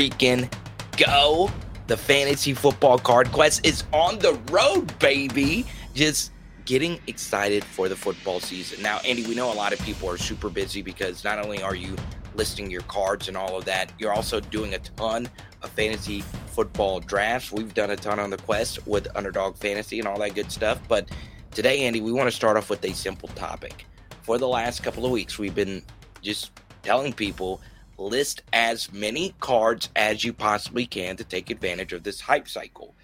Freaking go. The fantasy football card quest is on the road, baby. Just getting excited for the football season. Now, Andy, we know a lot of people are super busy because not only are you listing your cards and all of that, you're also doing a ton of fantasy football drafts. We've done a ton on the quest with Underdog Fantasy and all that good stuff. But today, Andy, we want to start off with a simple topic. For the last couple of weeks, we've been just telling people list as many cards as you possibly can to take advantage of this hype cycle.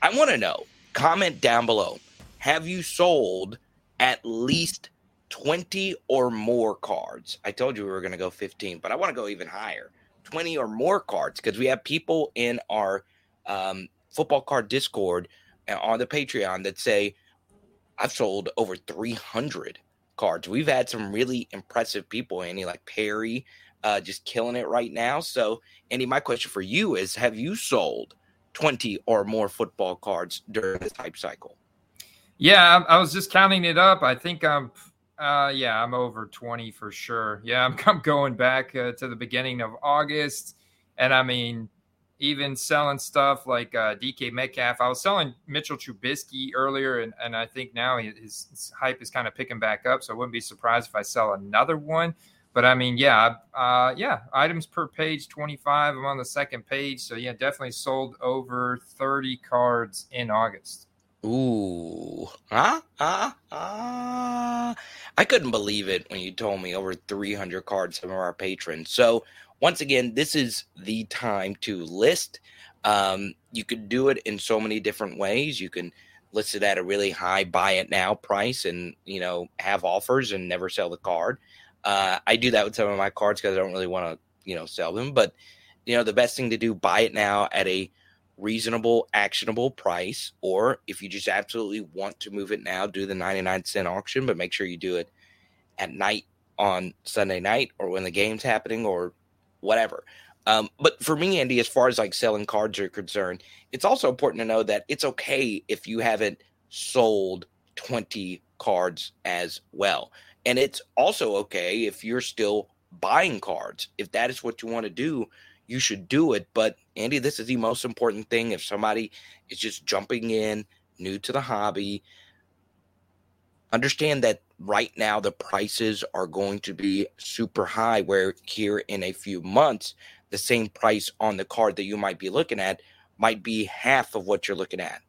I want to know, comment down below, have you sold at least 20 or more cards? I told you we were going to go 15, but I want to go even higher 20 or more cards because we have people in our um, football card Discord uh, on the Patreon that say, I've sold over 300 cards. We've had some really impressive people, Andy, like Perry, uh, just killing it right now. So, Andy, my question for you is Have you sold 20 or more football cards during this hype cycle? Yeah, I was just counting it up. I think I'm, uh, yeah, I'm over 20 for sure. Yeah, I'm, I'm going back uh, to the beginning of August. And I mean, even selling stuff like uh, DK Metcalf. I was selling Mitchell Trubisky earlier, and, and I think now his, his hype is kind of picking back up. So I wouldn't be surprised if I sell another one. But I mean, yeah, uh, yeah, items per page 25. I'm on the second page. So yeah, definitely sold over 30 cards in August. Ooh, ah, ah, ah. I couldn't believe it when you told me over 300 cards from our patrons. So once again, this is the time to list. Um, you could do it in so many different ways. You can list it at a really high buy it now price and, you know, have offers and never sell the card. Uh, I do that with some of my cards because I don't really want to, you know, sell them. But, you know, the best thing to do, buy it now at a reasonable, actionable price. Or if you just absolutely want to move it now, do the 99 cent auction, but make sure you do it at night on Sunday night or when the game's happening or whatever. Um, but for me, Andy, as far as like selling cards are concerned, it's also important to know that it's okay if you haven't sold 20 cards as well. And it's also okay if you're still buying cards. If that is what you want to do, you should do it. But Andy, this is the most important thing. If somebody is just jumping in, new to the hobby, understand that right now the prices are going to be super high where here in a few months the same price on the card that you might be looking at might be half of what you're looking at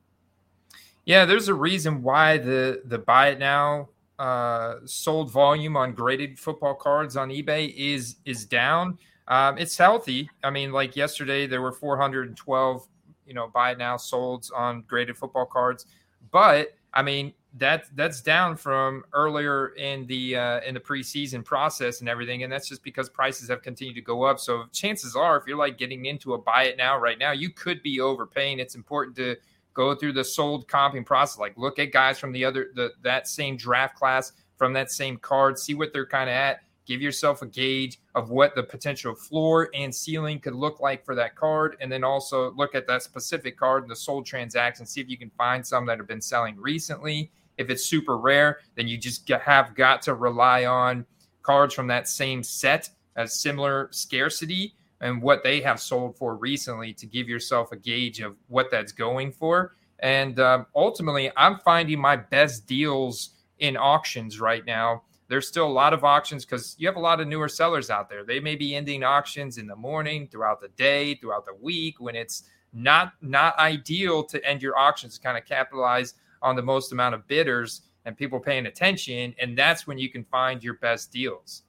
yeah there's a reason why the the buy it now uh, sold volume on graded football cards on ebay is is down um, it's healthy i mean like yesterday there were 412 you know buy now solds on graded football cards but i mean that that's down from earlier in the uh, in the preseason process and everything, and that's just because prices have continued to go up. So chances are, if you're like getting into a buy it now right now, you could be overpaying. It's important to go through the sold comping process. Like look at guys from the other the that same draft class from that same card, see what they're kind of at, give yourself a gauge of what the potential floor and ceiling could look like for that card and then also look at that specific card and the sold transaction see if you can find some that have been selling recently if it's super rare, then you just have got to rely on cards from that same set as similar scarcity and what they have sold for recently to give yourself a gauge of what that's going for. And um, ultimately, I'm finding my best deals in auctions right now. There's still a lot of auctions because you have a lot of newer sellers out there. They may be ending auctions in the morning, throughout the day, throughout the week when it's not not ideal to end your auctions to kind of capitalize on the most amount of bidders and people paying attention. And that's when you can find your best deals.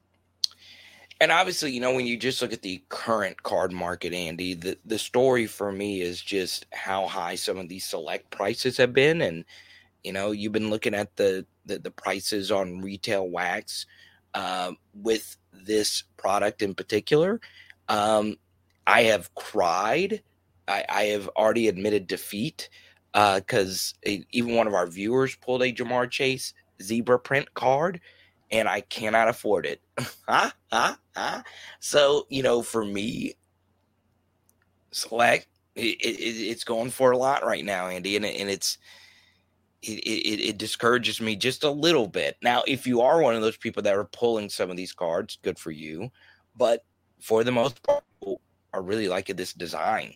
And obviously, you know, when you just look at the current card market, Andy, the, the story for me is just how high some of these select prices have been. And, you know, you've been looking at the, the, the prices on retail wax uh, with this product in particular. Um, I have cried. I, I have already admitted defeat because uh, even one of our viewers pulled a Ja'Marr Chase zebra print card, and I cannot afford it. huh? Huh? Huh? So you know, for me, select it, it, it's going for a lot right now, Andy, and, and it's. It, it, it discourages me just a little bit. Now, if you are one of those people that are pulling some of these cards, good for you. But for the most part, are really liking this design.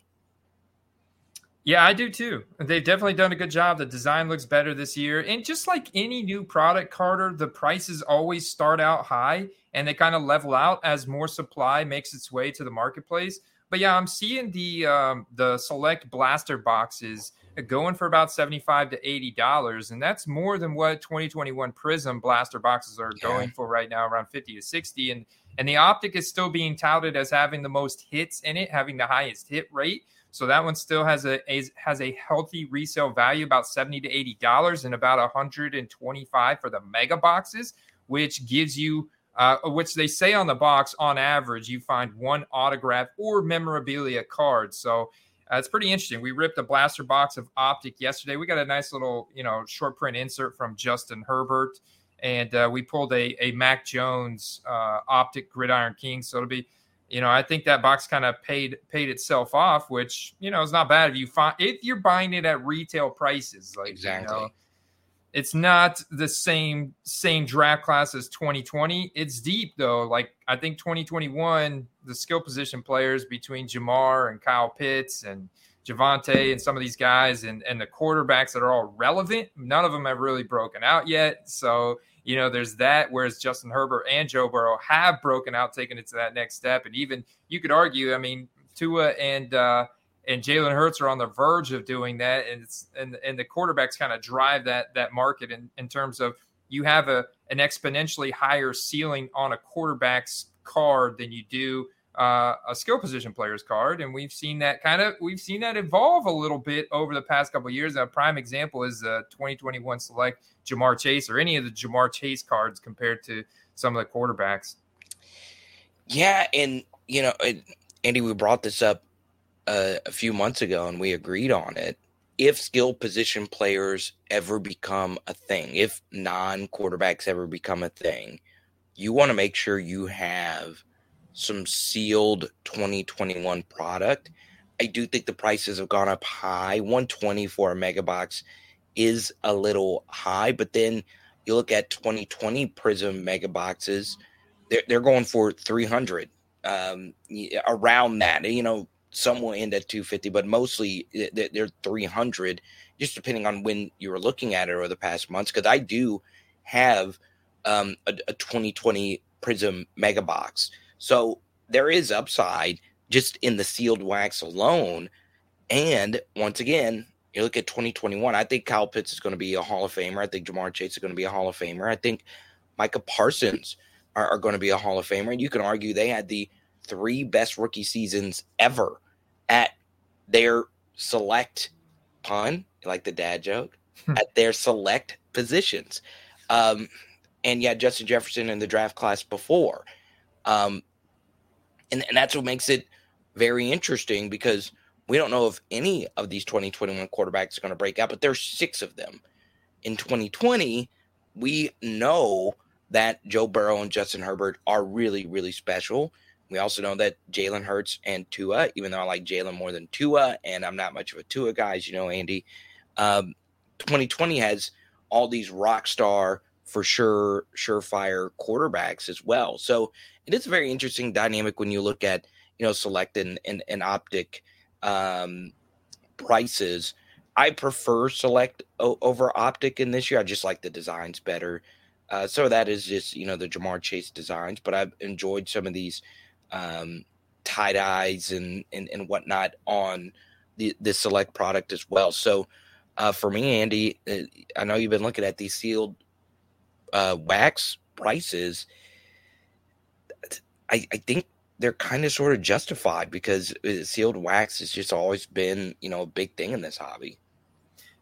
Yeah, I do too. They've definitely done a good job. The design looks better this year. And just like any new product, Carter, the prices always start out high and they kind of level out as more supply makes its way to the marketplace. But yeah, I'm seeing the um, the select blaster boxes going for about 75 to 80 dollars and that's more than what 2021 prizm blaster boxes are going for right now around 50 to 60 and and the optic is still being touted as having the most hits in it having the highest hit rate so that one still has a, a has a healthy resale value, about seventy to eighty dollars, and about hundred and twenty five for the mega boxes, which gives you. Uh, which they say on the box, on average, you find one autograph or memorabilia card. So uh, it's pretty interesting. We ripped a blaster box of Optic yesterday. We got a nice little, you know, short print insert from Justin Herbert, and uh, we pulled a, a Mac Jones uh, Optic Gridiron King. So it'll be you know, I think that box kind of paid paid itself off, which you know is not bad if you find if you're buying it at retail prices. Like exactly, you know, it's not the same same draft class as 2020. It's deep though. Like I think 2021, the skill position players between Ja'Marr and Kyle Pitts and Javonte and some of these guys and and the quarterbacks that are all relevant, none of them have really broken out yet. So you know, there's that. Whereas Justin Herbert and Joe Burrow have broken out, taken it to that next step, and even you could argue, I mean, Tua and uh, and Jalen Hurts are on the verge of doing that, and it's and and the quarterbacks kind of drive that that market in in terms of you have a an exponentially higher ceiling on a quarterback's card than you do uh, a skill position player's card, and we've seen that kind of we've seen that evolve a little bit over the past couple years. A prime example is the 2021 select Ja'Marr Chase or any of the Ja'Marr Chase cards compared to some of the quarterbacks. Yeah, and you know, Andy, we brought this up uh, a few months ago, and we agreed on it. If skill position players ever become a thing, if non quarterbacks ever become a thing, you want to make sure you have some sealed 2021 product. I do think the prices have gone up high. 120 for a mega box is a little high, but then you look at 2020 Prizm mega boxes, they're, they're going for 300 um, around that. You know, some will end at 250, but mostly they're 300, just depending on when you were looking at it over the past months. Because I do have um, a, a 2020 Prizm mega box. So there is upside just in the sealed wax alone. And once again, you look at 2021, I think Kyle Pitts is going to be a Hall of Famer. I think Ja'Marr Chase is going to be a Hall of Famer. I think Micah Parsons are, are going to be a Hall of Famer. And you can argue they had the three best rookie seasons ever at their select pun, like the dad joke, hmm. at their select positions. Um, and yeah, Justin Jefferson in the draft class before. Um, and, and that's what makes it very interesting because we don't know if any of these 2021 quarterbacks are going to break out, but there's six of them. In 2020, we know that Joe Burrow and Justin Herbert are really, really special. We also know that Jalen Hurts and Tua, even though I like Jalen more than Tua, and I'm not much of a Tua guy, as you know, Andy. Um, 2020 has all these rock star for sure, surefire quarterbacks as well. So it is a very interesting dynamic when you look at you know select and and, and optic um, prices. I prefer select o- over optic in this year. I just like the designs better. Uh, so that is just you know the Ja'Marr Chase designs, but I've enjoyed some of these um, tie dyes and, and and whatnot on the the select product as well. So uh, for me, Andy, uh, I know you've been looking at these sealed uh, wax prices, I, I think they're kind of sort of justified because uh, sealed wax has just always been, you know, a big thing in this hobby.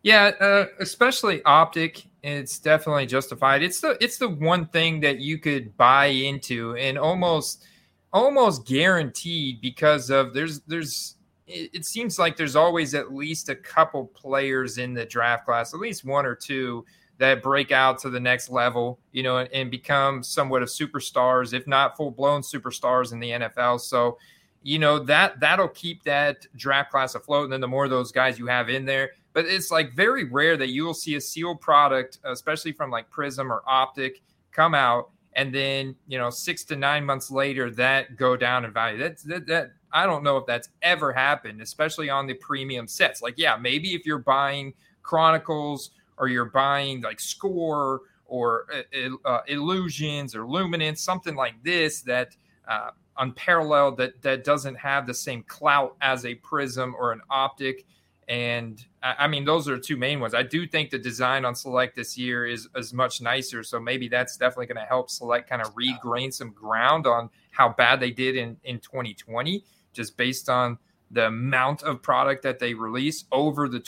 Yeah, uh, especially optic, it's definitely justified. It's the it's the one thing that you could buy into and almost almost guaranteed because of there's there's it, it seems like there's always at least a couple players in the draft class, at least one or two that break out to the next level, you know, and, and become somewhat of superstars, if not full blown superstars in the NFL. So, you know, that that'll keep that draft class afloat. And then the more of those guys you have in there, but it's like very rare that you will see a sealed product, especially from like Prizm or Optic, come out and then you know six to nine months later that go down in value. That that, that I don't know if that's ever happened, especially on the premium sets. Like, yeah, maybe if you're buying Chronicles or you're buying like Score or uh, uh Illusions or Luminance, something like this that uh, unparalleled that that doesn't have the same clout as a Prizm or an Optic. And I mean, those are two main ones. I do think the design on Select this year is is much nicer, so maybe that's definitely going to help Select kind of regain some ground on how bad they did in in 2020, just based on the amount of product that they released over the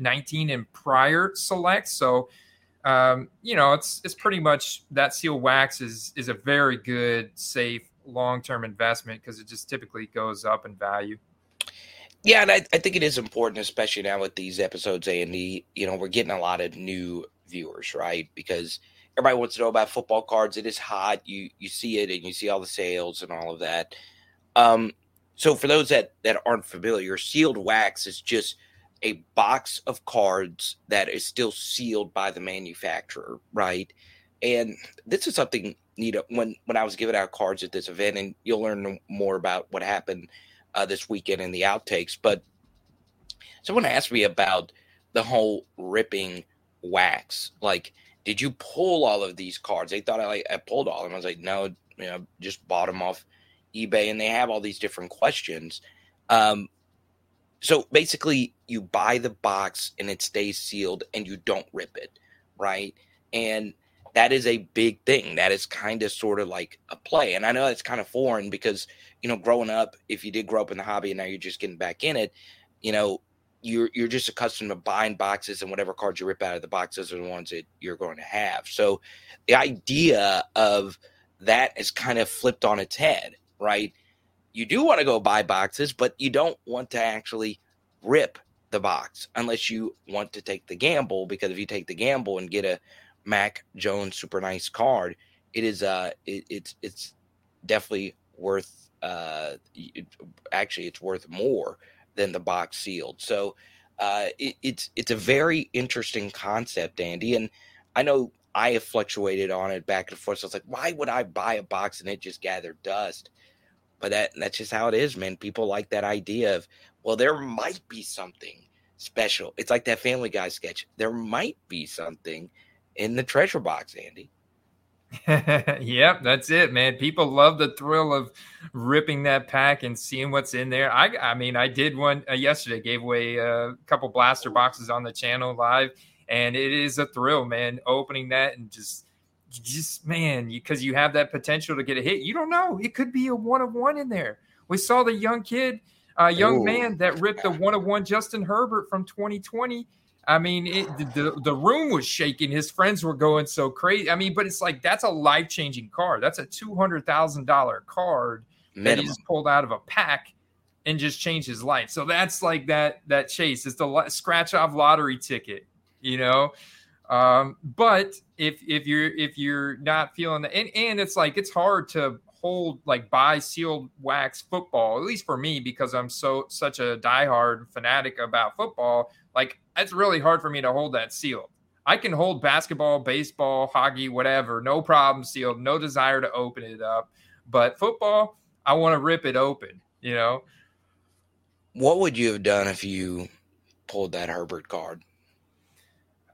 2019 and prior Select. So, um, you know, it's it's pretty much that seal wax is is a very good, safe, long term investment because it just typically goes up in value. Yeah, and I, I think it is important, especially now with these episodes, A and D. You know, we're getting a lot of new viewers, right? Because everybody wants to know about football cards. It is hot. You you see it, and you see all the sales and all of that. Um, so for those that that aren't familiar, sealed wax is just a box of cards that is still sealed by the manufacturer, right? And this is something you know when when I was giving out cards at this event, and you'll learn more about what happened uh, this weekend in the outtakes. But someone asked me about the whole ripping wax. Like, did you pull all of these cards? They thought I like I pulled all of them. I was like, no, you know, just bought them off eBay, and they have all these different questions. Um, so basically, you buy the box and it stays sealed, and you don't rip it, right? And that is a big thing. That is kind of sort of like a play. And I know it's kind of foreign because, you know, growing up, if you did grow up in the hobby and now you're just getting back in it, you know, you're you're just accustomed to buying boxes and whatever cards you rip out of the boxes are the ones that you're going to have. So the idea of that is kind of flipped on its head, right? You do want to go buy boxes, but you don't want to actually rip the box unless you want to take the gamble because if you take the gamble and get a Mac Jones super nice card, it is uh it, it's it's definitely worth uh it, actually it's worth more than the box sealed. So uh it, it's it's a very interesting concept, Andy, and I know I have fluctuated on it back and forth. So it's like, why would I buy a box and it just gathered dust? But that that's just how it is, man. People like that idea of, well, there might be something special. It's like that Family Guy sketch. There might be something in the treasure box, Andy. yep, that's it, man. People love the thrill of ripping that pack and seeing what's in there. I, I mean, I did one uh, yesterday, gave away a couple blaster boxes on the channel live, and it is a thrill, man. Opening that and just, just man, because you, you have that potential to get a hit. You don't know; it could be a one of one in there. We saw the young kid, uh, young Ooh. man that ripped the one of one Justin Herbert from 2020 I mean, it, the the room was shaking. His friends were going so crazy. I mean, but it's like that's a life changing card. That's a two hundred thousand dollar card Minimum. that he just pulled out of a pack and just changed his life. So that's like that that chase. It's the scratch off lottery ticket, you know. Um, but if if you're if you're not feeling that, and, and it's like it's hard to hold like buy sealed wax football at least for me because i'm so such a diehard fanatic about football like it's really hard for me to hold that sealed. I can hold basketball, baseball, hockey, whatever, no problem sealed, no desire to open it up. But football, I want to rip it open, you know? What would you have done if you pulled that Herbert card?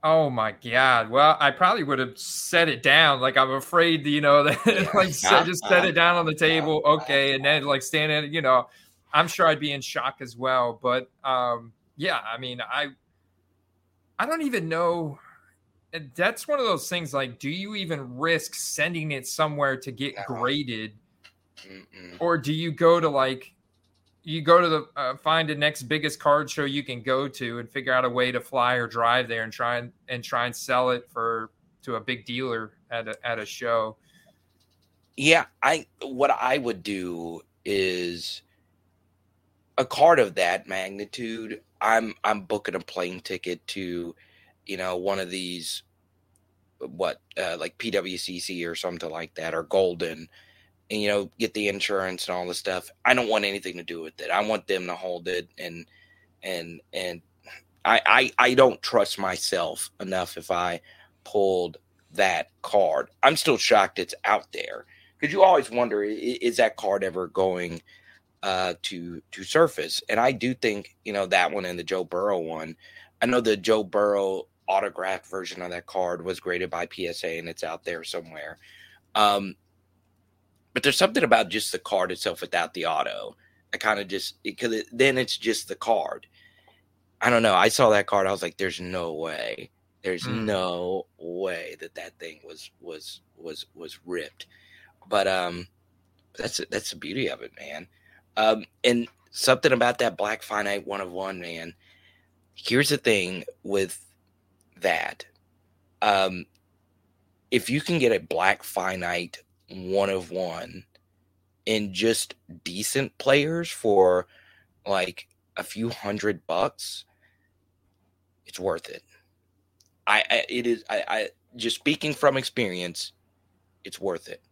Oh my god! Well, I probably would have set it down. Like I'm afraid, you know, that like set, just set it down on the table, okay, and then like stand it. You know, I'm sure I'd be in shock as well. But um, yeah, I mean, I I don't even know. That's one of those things. Like, do you even risk sending it somewhere to get graded, Mm-mm. or do you go to like you go to the uh, find the next biggest card show you can go to and figure out a way to fly or drive there and try and, and try and sell it for to a big dealer at a, at a show. Yeah, I what I would do is a card of that magnitude, I'm I'm booking a plane ticket to, you know, one of these, what uh, like PWCC or something like that, or Goldin, and you know, get the insurance and all the stuff. I don't want anything to do with it. I want them to hold it, and and and I I, I don't trust myself enough if I pulled that card. I'm still shocked it's out there because you always wonder is that card ever going uh, to to surface. And I do think you know that one and the Joe Burrow one. I know the Joe Burrow autographed version of that card was graded by PSA and it's out there somewhere. Um, but there's something about just the card itself without the auto. I kind of just because it, then it's just the card. I don't know. I saw that card. I was like, "There's no way. There's mm. no way that that thing was was was was ripped." But um, that's that's the beauty of it, man. Um, and something about that black finite one of one, man. Here's the thing with that. Um, if you can get a black finite one of one in just decent players for like a few hundred bucks, it's worth it. I, I it is I, I just speaking from experience, it's worth it.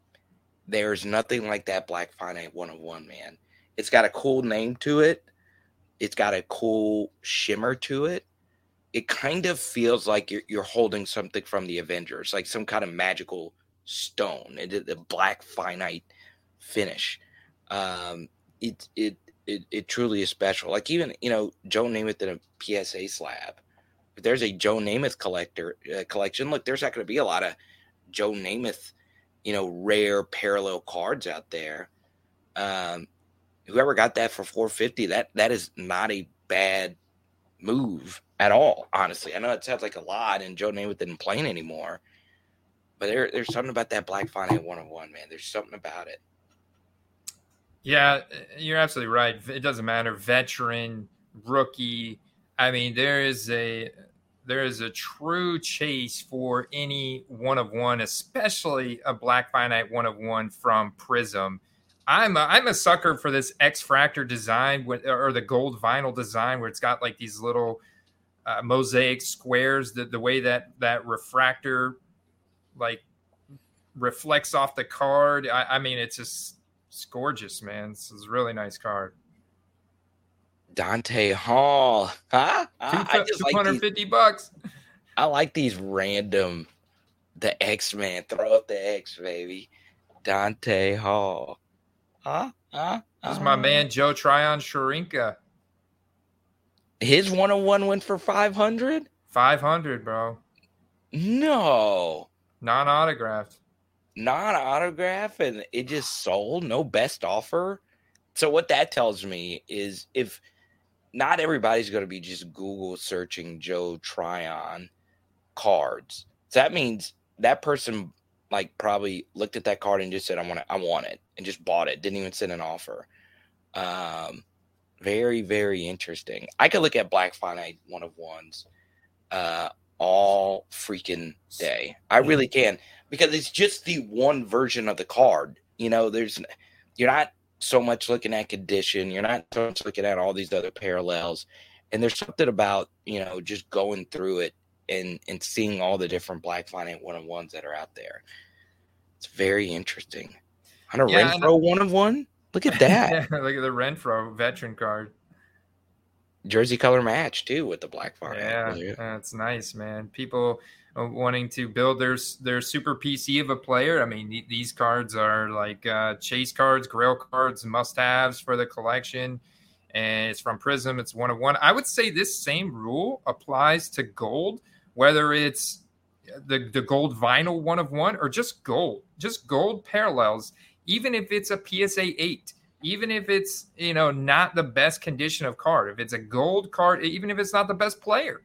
There's nothing like that Black Finite one of one, man. It's got a cool name to it. It's got a cool shimmer to it. It kind of feels like you're, you're holding something from the Avengers, like some kind of magical stone. It, the black finite finish. Um, it, it it it truly is special. Like even you know Joe Namath in a PSA slab. If there's a Joe Namath collector uh, collection, look, there's not going to be a lot of Joe Namath, you know, rare parallel cards out there. Um, whoever got that for 450, that that is not a bad move at all. Honestly, I know it sounds like a lot, and Joe Namath didn't play anymore, but there, there's something about that Black on one, man. There's something about it. Yeah, you're absolutely right. It doesn't matter, veteran, rookie. I mean, there is a there is a true chase for any one of one, especially a black finite one of one from Prizm. I'm a, I'm a sucker for this X Fractor design with, or the gold vinyl design where it's got like these little uh, mosaic squares. The the way that that refractor like reflects off the card. I, I mean, it's just it's gorgeous, man. This is a really nice card. Dante Hall, huh? Two hundred fifty like bucks. I like these random, the X Man. Throw up the X, baby. Dante Hall, huh? Huh? This is my uh-huh. man Joe Tryon Shoyinka. His one on one went for five hundred. Five hundred, bro. No. Non autographed. Non autograph, and it just sold. No best offer. So what that tells me is if not everybody's going to be just Google searching Joe Tryon cards. So that means that person like probably looked at that card and just said, "I want it. I want it," and just bought it. Didn't even send an offer. Um, very very interesting. I could look at Black Finite one of ones uh, all freaking day. I really can because it's just the one version of the card. You know, there's you're not so much looking at condition. You're not so much looking at all these other parallels. And there's something about, you know, just going through it and and seeing all the different black finite one on ones that are out there. It's very interesting. On a yeah, Renfrow one of one. Look at that. yeah, look at the Renfrow veteran card. Jersey color match too with the black font. Yeah, that's nice, man. People uh, wanting to build their their super PC of a player. I mean, these cards are like uh, chase cards, grail cards, must haves for the collection. And it's from Prizm. It's one of one. I would say this same rule applies to gold, whether it's the the gold vinyl one of one or just gold, just gold parallels. Even if it's a PSA eight, even if it's you know not the best condition of card, if it's a gold card, even if it's not the best player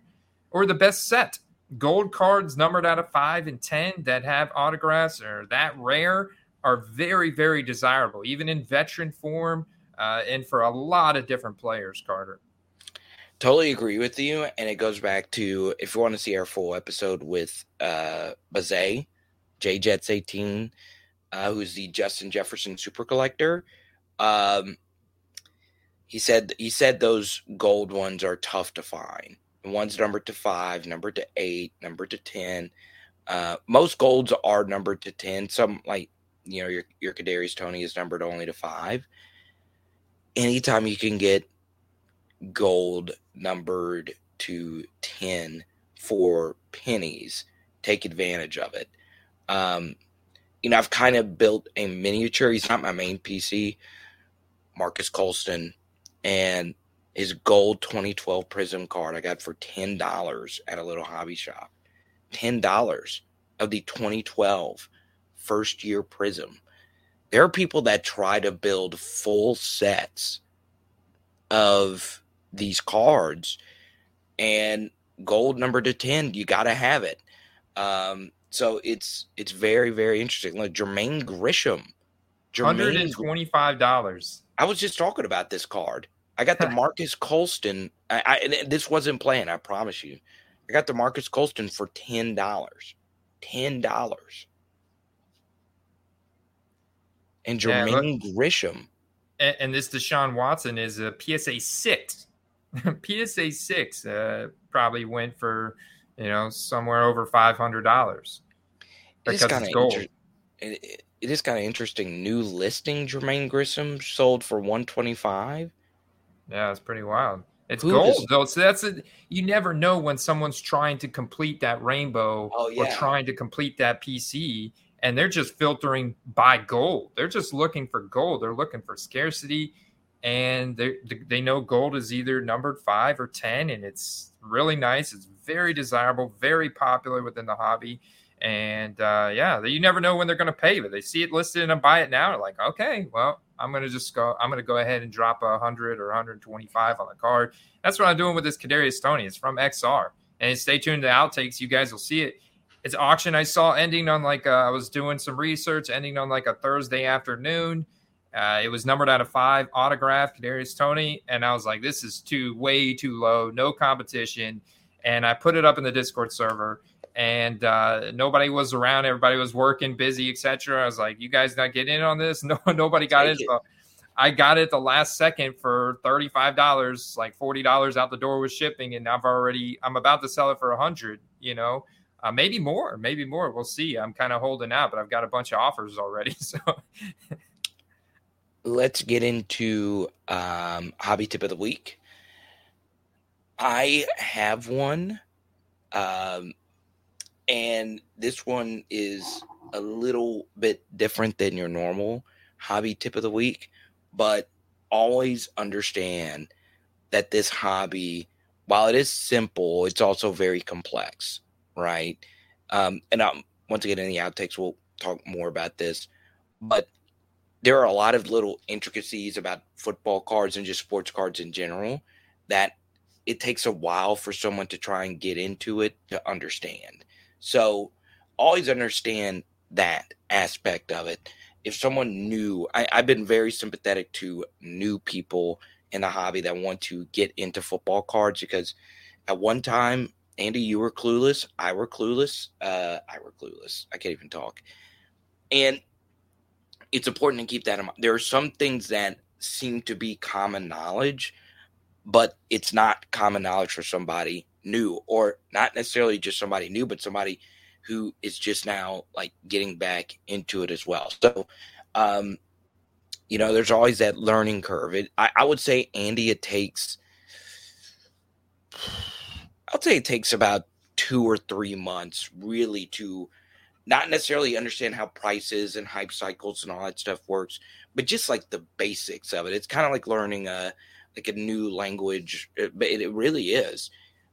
or the best set, gold cards numbered out of five and ten that have autographs or that rare are very very desirable, even in veteran form uh, and for a lot of different players. Carter. Totally agree with you, and it goes back to if you want to see our full episode with uh Bazay, J Jets eighteen, uh, who's the Justin Jefferson Super Collector um, he said he said those gold ones are tough to find. One's numbered to five, numbered to eight, numbered to ten. Uh, most golds are numbered to ten. Some like you know your your Kadarius Toney is numbered only to five. Anytime you can get gold numbered to ten for pennies, take advantage of it. Um, you know, I've kind of built a miniature. He's not my main PC, Marques Colston and his gold 2012 Prizm card I got for $10 at a little hobby shop. $10 of the 2012 first year Prizm. There are people that try to build full sets of these cards and gold number to 10 you got to have it um, so it's it's very very interesting like jermaine Gresham, jermaine, $125 i was just talking about this card. I got the Marques colston I, I this wasn't playing i promise you. I got the Marques colston for $10 $10 and jermaine yeah, gresham and, and, this deshaun watson is a psa 6 PSA six. Uh, probably went for you know somewhere over five hundred dollars because it's gold. Inter- it, it is kind of interesting. New listing Jermaine Gresham sold for one twenty five. Yeah, it's pretty wild. It's Who gold is- though, so that's a, you never know when someone's trying to complete that rainbow oh, yeah. or trying to complete that PC, and they're just filtering by gold. They're just looking for gold. They're looking for scarcity and they they know gold is either numbered five or ten, and it's really nice. It's very desirable, very popular within the hobby, and uh, yeah, you never know when they're going to pay, but they see it listed and buy it now. They're like, okay, well, I'm going to just go. I'm going to go ahead and drop a hundred or 125 on the card. That's what I'm doing with this Kadarius Toney. It's from XR, and stay tuned to outtakes. You guys will see it. It's auction I saw ending on like uh, I was doing some research, ending on like a Thursday afternoon uh, it was numbered out of five, autograph, Kadarius Toney, and I was like, "This is too way too low, no competition." And I put it up in the Discord server, and uh, nobody was around. Everybody was working, busy, etc. I was like, "You guys not getting in on this?" No, nobody got Take it. So I got it the last second for thirty five dollars, like forty dollars out the door with shipping, and I've already I'm about to sell it for a hundred. You know, uh, maybe more, maybe more. We'll see. I'm kind of holding out, but I've got a bunch of offers already. So let's get into um, hobby tip of the week. I have one, um, and this one is a little bit different than your normal hobby tip of the week, but always understand that this hobby, while it is simple, it's also very complex, right? Um, and um, once again, in the outtakes, we'll talk more about this, but there are a lot of little intricacies about football cards and just sports cards in general that it takes a while for someone to try and get into it to understand. So always understand that aspect of it. If someone new, I, I've been very sympathetic to new people in the hobby that want to get into football cards because at one time, Andy, you were clueless. I were clueless. Uh, I were clueless. I can't even talk. And it's important to keep that in mind. There are some things that seem to be common knowledge, but it's not common knowledge for somebody new, or not necessarily just somebody new, but somebody who is just now like getting back into it as well. So, um, you know, there's always that learning curve. It, I, I would say, Andy, it takes, I'll say it takes about two or three months really to not necessarily understand how prices and hype cycles and all that stuff works, but just like the basics of it. It's kind of like learning a like a new language, uh, but it, it really is.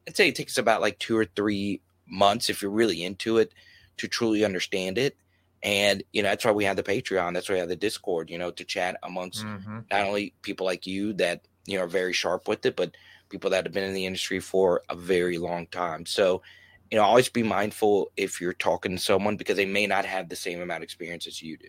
I'd say it takes about like two or three months if you're really into it to truly understand it. And you know that's why we have the Patreon. That's why we have the Discord. You know to chat amongst mm-hmm. not only people like you that you know are very sharp with it, but people that have been in the industry for a very long time. So you know, always be mindful if you're talking to someone because they may not have the same amount of experience as you do.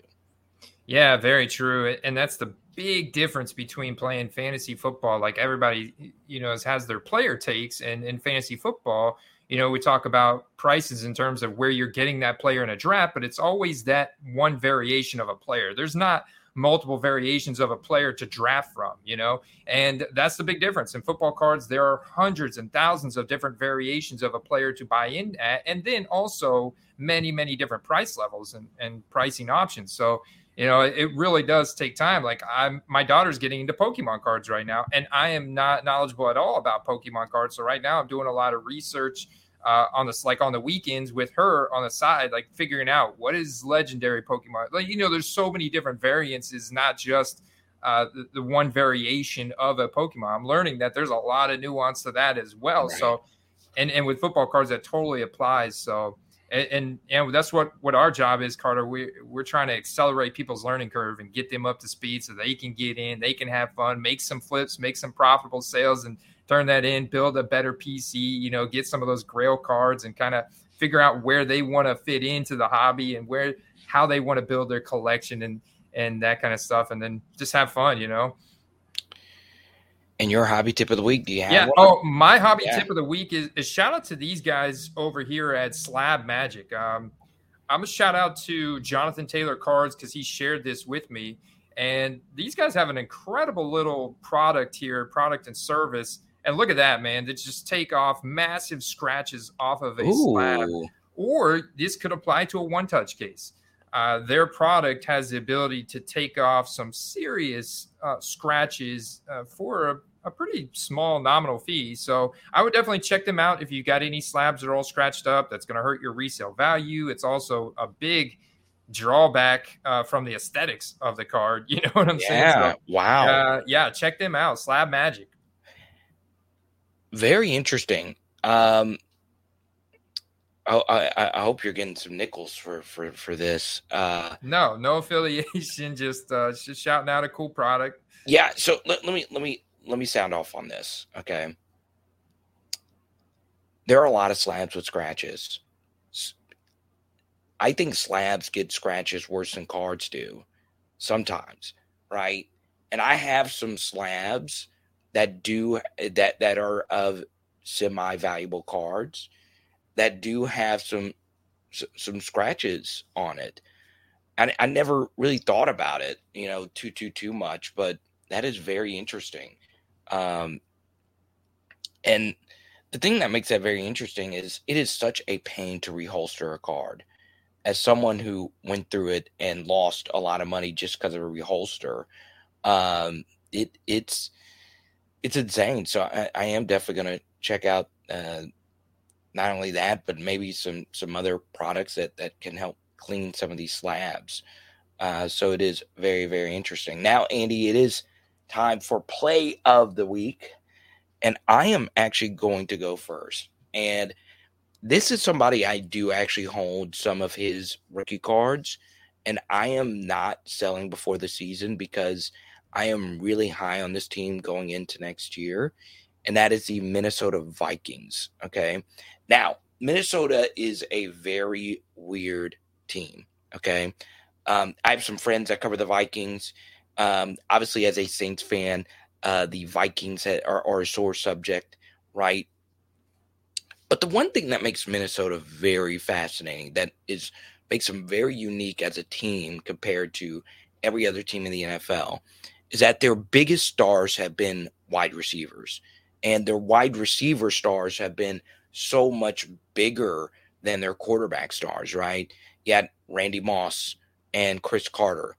Yeah, very true. And that's the big difference between playing fantasy football. Like everybody, you know, has their player takes, and in fantasy football, you know, we talk about prices in terms of where you're getting that player in a draft, but it's always that one variation of a player. There's not multiple variations of a player to draft from, you know? And that's the big difference. In football cards, there are hundreds and thousands of different variations of a player to buy in at, and then also many, many different price levels and, and pricing options. So, you know, it really does take time. Like I'm my daughter's getting into Pokemon cards right now, and I am not knowledgeable at all about Pokemon cards. So right now I'm doing a lot of research uh, on this like on the weekends with her on the side, like figuring out what is legendary Pokemon. Like you know, there's so many different variances, not just uh, the, the, one variation of a Pokemon. I'm learning that there's a lot of nuance to that as well. Right. So, and and with football cards, that totally applies. So, and, and and that's what what our job is, Carter. We we're trying to accelerate people's learning curve and get them up to speed so they can get in, they can have fun, make some flips, make some profitable sales, and turn that in, build a better PC. You know, get some of those Grail cards and kind of figure out where they want to fit into the hobby and where how they want to build their collection and and that kind of stuff, and then just have fun. You know. And your hobby tip of the week? Do you have? Yeah. One? Oh, my hobby yeah. tip of the week is, is, shout out to these guys over here at Slab Magic. Um, I'm a shout out to Jonathan Taylor Cards because he shared this with me. And these guys have an incredible little product here, product and service. And look at that, man! That just take off massive scratches off of a Ooh. slab. Or this could apply to a one-touch case. Uh, their product has the ability to take off some serious uh, scratches uh, for a, a, pretty small nominal fee. So I would definitely check them out if you've got any slabs that are all scratched up. That's going to hurt your resale value. It's also a big drawback uh, from the aesthetics of the card. You know what I'm yeah, saying? Yeah. So, wow. Uh, yeah. Check them out. Slab Magic. Very interesting. Um, Oh, I, I hope you're getting some nickels for for for this. Uh, no, no affiliation. Just uh, just shouting out a cool product. Yeah. So let, let me let me let me sound off on this. Okay. There are a lot of slabs with scratches. I think slabs get scratches worse than cards do sometimes, right? And I have some slabs that do that that are of semi valuable cards that do have some some scratches on it. And I never really thought about it, you know, too too too much, but that is very interesting. Um, and the thing that makes that very interesting is it is such a pain to reholster a card. As someone who went through it and lost a lot of money just because of a reholster, um, it it's it's insane. So I, I am definitely going to check out uh, not only that, but maybe some some other products that that can help clean some of these slabs. Uh, so it is very very interesting. Now, Andy, it is time for play of the week, and I am actually going to go first. And this is somebody I do actually hold some of his rookie cards, and I am not selling before the season because I am really high on this team going into next year, and that is the Minnesota Vikings. Okay. Now, Minnesota is a very weird team. Okay. Um, I have some friends that cover the Vikings. Um, obviously, as a Saints fan, uh, the Vikings are, are a sore subject, right? But the one thing that makes Minnesota very fascinating, that is makes them very unique as a team compared to every other team in the NFL, is that their biggest stars have been wide receivers, and their wide receiver stars have been so much bigger than their quarterback stars, right? Yet Randy Moss and Cris Carter,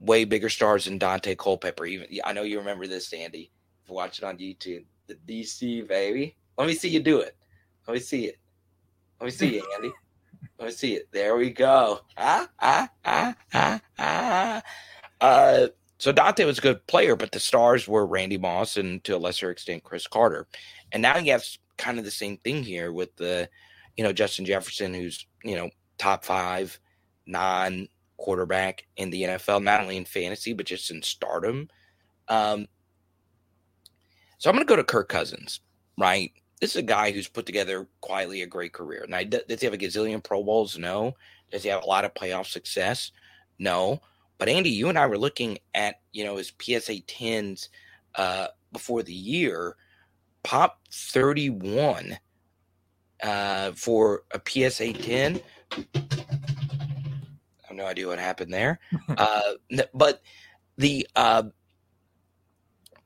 way bigger stars than Daunte Culpepper. Even I know you remember this, Andy. You watch it on YouTube, the DC baby. Let me see you do it. Let me see it. Let me see it, Andy. Let me see it. There we go. Ah, ah, ah, ah, ah. Uh, so Daunte was a good player, but the stars were Randy Moss and to a lesser extent Cris Carter. And now you have kind of the same thing here with the, you know, Justin Jefferson, who's, you know, top five non quarterback in the NFL, not only in fantasy, but just in stardom. Um, so I'm going to go to Kirk Cousins, right? This is a guy who's put together quietly a great career. Now, does he have a gazillion Pro Bowls? No. Does he have a lot of playoff success? No. But Andy, you and I were looking at, you know, his PSA 10s uh, before the year Pop 31 uh, for a PSA 10. I have no idea what happened there. uh, but the, uh,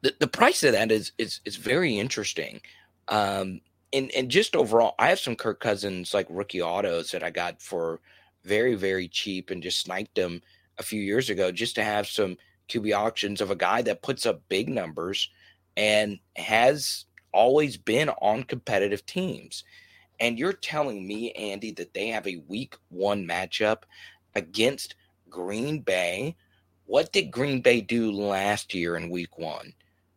the the price of that is is is very interesting. Um, and and just overall, I have some Kirk Cousins like rookie autos that I got for very very cheap and just sniped them a few years ago just to have some QB auctions of a guy that puts up big numbers and has always been on competitive teams. And you're telling me, Andy, that they have a week one matchup against Green Bay What did Green Bay do last year in week one?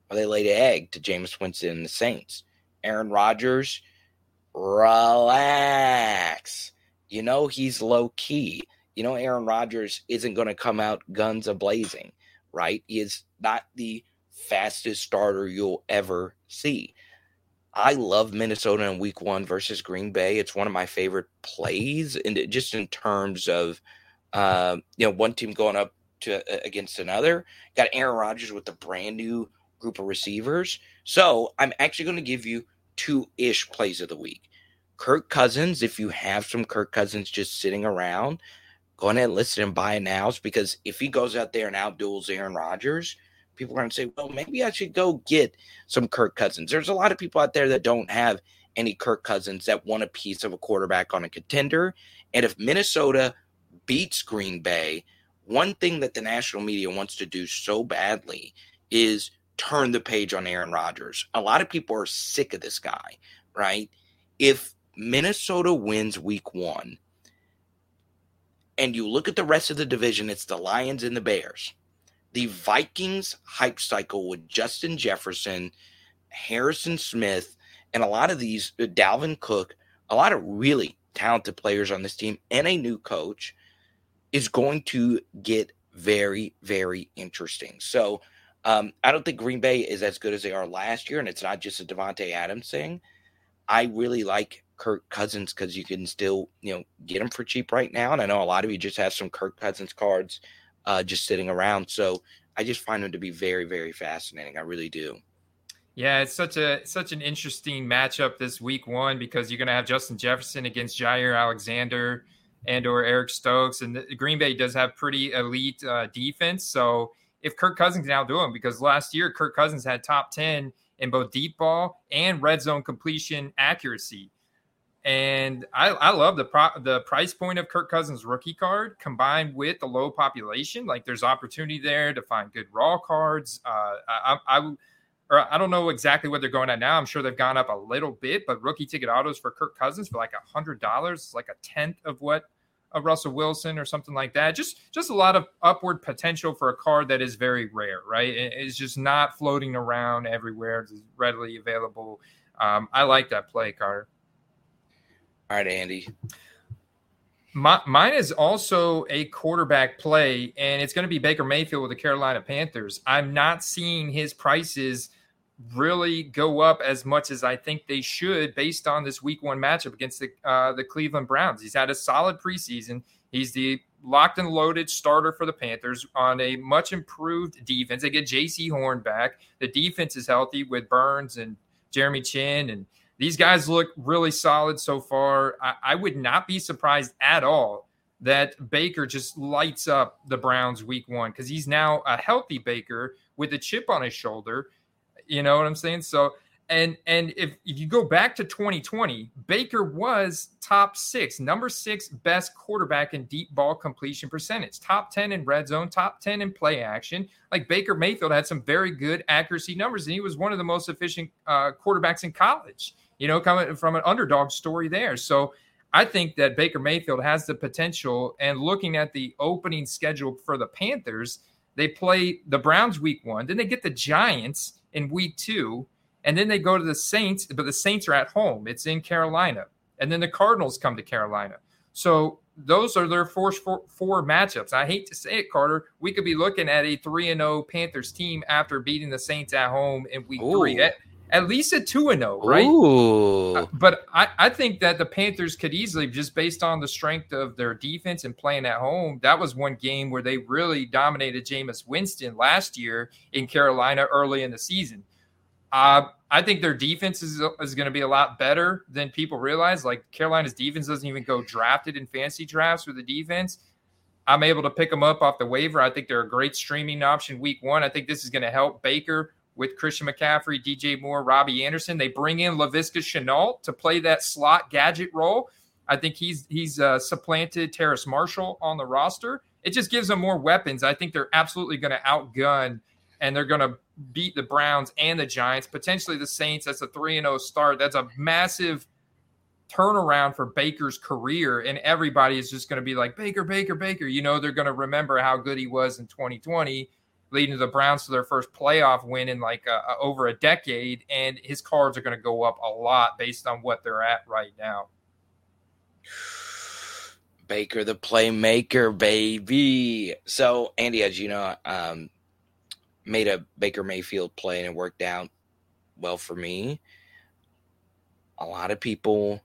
Well, they laid an egg to Jameis Winston and the Saints. Aaron Rodgers, relax. You know he's low key. You know Aaron Rodgers isn't going to come out guns a blazing, right? He is not the fastest starter you'll ever see. I love Minnesota in week one versus Green Bay. It's one of my favorite plays, and just in terms of, uh, you know, one team going up to uh, against another. Got Aaron Rodgers with a brand new group of receivers. So I'm actually going to give you two ish plays of the week. Kirk Cousins, if you have some Kirk Cousins just sitting around, go ahead and list him buy now because if he goes out there and outduels Aaron Rodgers, people are going to say, well, maybe I should go get some Kirk Cousins. There's a lot of people out there that don't have any Kirk Cousins that want a piece of a quarterback on a contender. And if Minnesota beats Green Bay, one thing that the national media wants to do so badly is turn the page on Aaron Rodgers. A lot of people are sick of this guy, right? If Minnesota wins week one, and you look at the rest of the division, it's the Lions and the Bears the Vikings hype cycle with Justin Jefferson, Harrison Smith, and a lot of these, uh, Dalvin Cook, a lot of really talented players on this team, and a new coach is going to get very, very interesting. So, um, I don't think Green Bay is as good as they are last year, and it's not just a Davante Adams thing. I really like Kirk Cousins because you can still, you know, get him for cheap right now. And I know a lot of you just have some Kirk Cousins cards uh, just sitting around. So I just find him to be very, very fascinating. I really do. Yeah, it's such a such an interesting matchup this week one because you're going to have Justin Jefferson against Jaire Alexander and or Eric Stokes, and the, Green Bay does have pretty elite uh, defense. So if Kirk Cousins can outdo him, because last year Kirk Cousins had top ten in both deep ball and red zone completion accuracy. And I, I love the pro, the price point of Kirk Cousins rookie card combined with the low population. Like there's opportunity there to find good raw cards. Uh, I, I, or I don't know exactly what they're going at now. I'm sure they've gone up a little bit, but rookie ticket autos for Kirk Cousins for like a hundred dollars, like a tenth of what a Russell Wilson or something like that. Just just a lot of upward potential for a card that is very rare, right? It's just not floating around everywhere. It's readily available. Um, I like that play, Carter. All right, Andy. My, mine is also a quarterback play, and it's going to be Baker Mayfield with the Carolina Panthers. I'm not seeing his prices really go up as much as I think they should based on this week one matchup against the, uh, the Cleveland Browns. He's had a solid preseason. He's the locked and loaded starter for the Panthers on a much improved defense. They get Jaycee Horn back. The defense is healthy with Burns and Jeremy Chinn and – these guys look really solid so far. I, I would not be surprised at all that Baker just lights up the Browns week one because he's now a healthy Baker with a chip on his shoulder. You know what I'm saying? So and and if, if you go back to 2020, Baker was top six, number six best quarterback in deep ball completion percentage, top 10 in red zone, top 10 in play action. Like Baker Mayfield had some very good accuracy numbers, and he was one of the most efficient uh, quarterbacks in college you know, coming from an underdog story there. So I think that Baker Mayfield has the potential. And looking at the opening schedule for the Panthers, they play the Browns week one, then they get the Giants in week two, and then they go to the Saints, but the Saints are at home. It's in Carolina. And then the Cardinals come to Carolina. So those are their first four, four matchups. I hate to say it, Carter. We could be looking at a 3 and 0 Panthers team after beating the Saints at home in week Ooh. three at least a 2 and 0, right? Uh, but I, I think that the Panthers could easily, just based on the strength of their defense and playing at home, that was one game where they really dominated Jameis Winston last year in Carolina early in the season. Uh, I think their defense is, is going to be a lot better than people realize. Like Carolina's defense doesn't even go drafted in fancy drafts with the defense. I'm able to pick them up off the waiver. I think they're a great streaming option week one. I think this is going to help Baker with Christian McCaffrey, DJ Moore, Robbie Anderson. They bring in Laviska Shenault to play that slot gadget role. I think he's he's uh, supplanted Terrace Marshall on the roster. It just gives them more weapons. I think they're absolutely going to outgun and they're going to beat the Browns and the Giants, potentially the Saints. That's a 3 0 start. That's a massive turnaround for Baker's career, and everybody is just going to be like Baker, Baker, Baker. You know, they're going to remember how good he was in 2020, leading the Browns to their first playoff win in like over a decade, and his cards are going to go up a lot based on what they're at right now. Baker, the playmaker, baby. So, Andy, as you know, um, made a Baker Mayfield play and it worked out well for me. A lot of people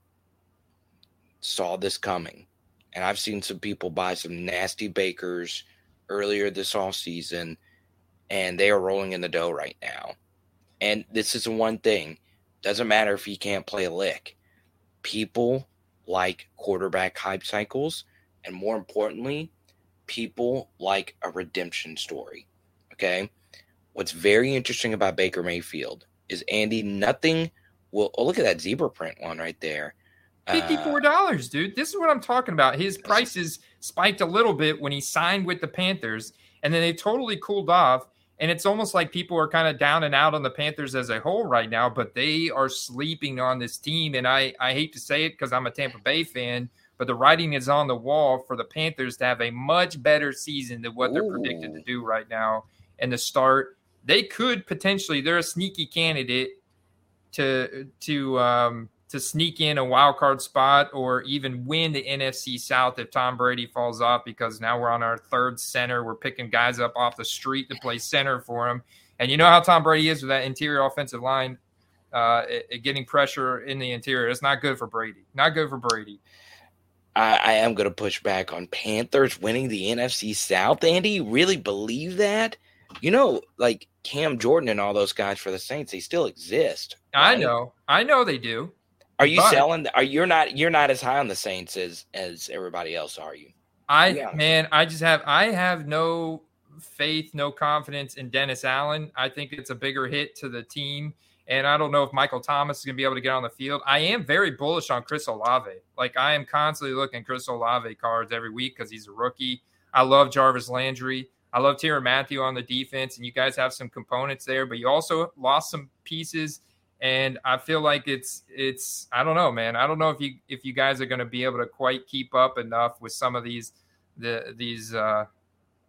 saw this coming. And I've seen some people buy some nasty bakers earlier this off season, and they are rolling in the dough right now. And this is one thing. Doesn't matter if he can't play a lick. People like quarterback hype cycles, and more importantly, people like a redemption story. Okay. What's very interesting about Baker Mayfield is Andy, nothing will oh look at that zebra print one right there. Fifty-four dollars, uh, dude. This is what I'm talking about. His prices spiked a little bit when he signed with the Panthers, and then they totally cooled off. And it's almost like people are kind of down and out on the Panthers as a whole right now, but they are sleeping on this team. And I, I hate to say it because I'm a Tampa Bay fan, but the writing is on the wall for the Panthers to have a much better season than what Ooh. they're predicted to do right now. And the start, they could potentially, they're a sneaky candidate to to um, to sneak in a wild card spot or even win the NFC South if Tom Brady falls off because now we're on our third center. We're picking guys up off the street to play center for him. And you know how Tom Brady is with that interior offensive line, uh, it, getting pressure in the interior. It's not good for Brady. Not good for Brady. I, I am going to push back on Panthers winning the NFC South. Andy, you really believe that? You know, like Cam Jordan and all those guys for the Saints, they still exist. Right? I know. I know they do. Are you but, selling? Are you're not you're not as high on the Saints as as everybody else? Are you? I man, I just have I have no faith, no confidence in Dennis Allen. I think it's a bigger hit to the team. And I don't know if Michael Thomas is going to be able to get on the field. I am very bullish on Chris Olave. Like I am constantly looking Chris Olave cards every week because he's a rookie. I love Jarvis Landry. I love Tyrann Mathieu on the defense, and you guys have some components there, but you also lost some pieces and I feel like it's it's I don't know, man. I don't know if you if you guys are going to be able to quite keep up enough with some of these the these uh,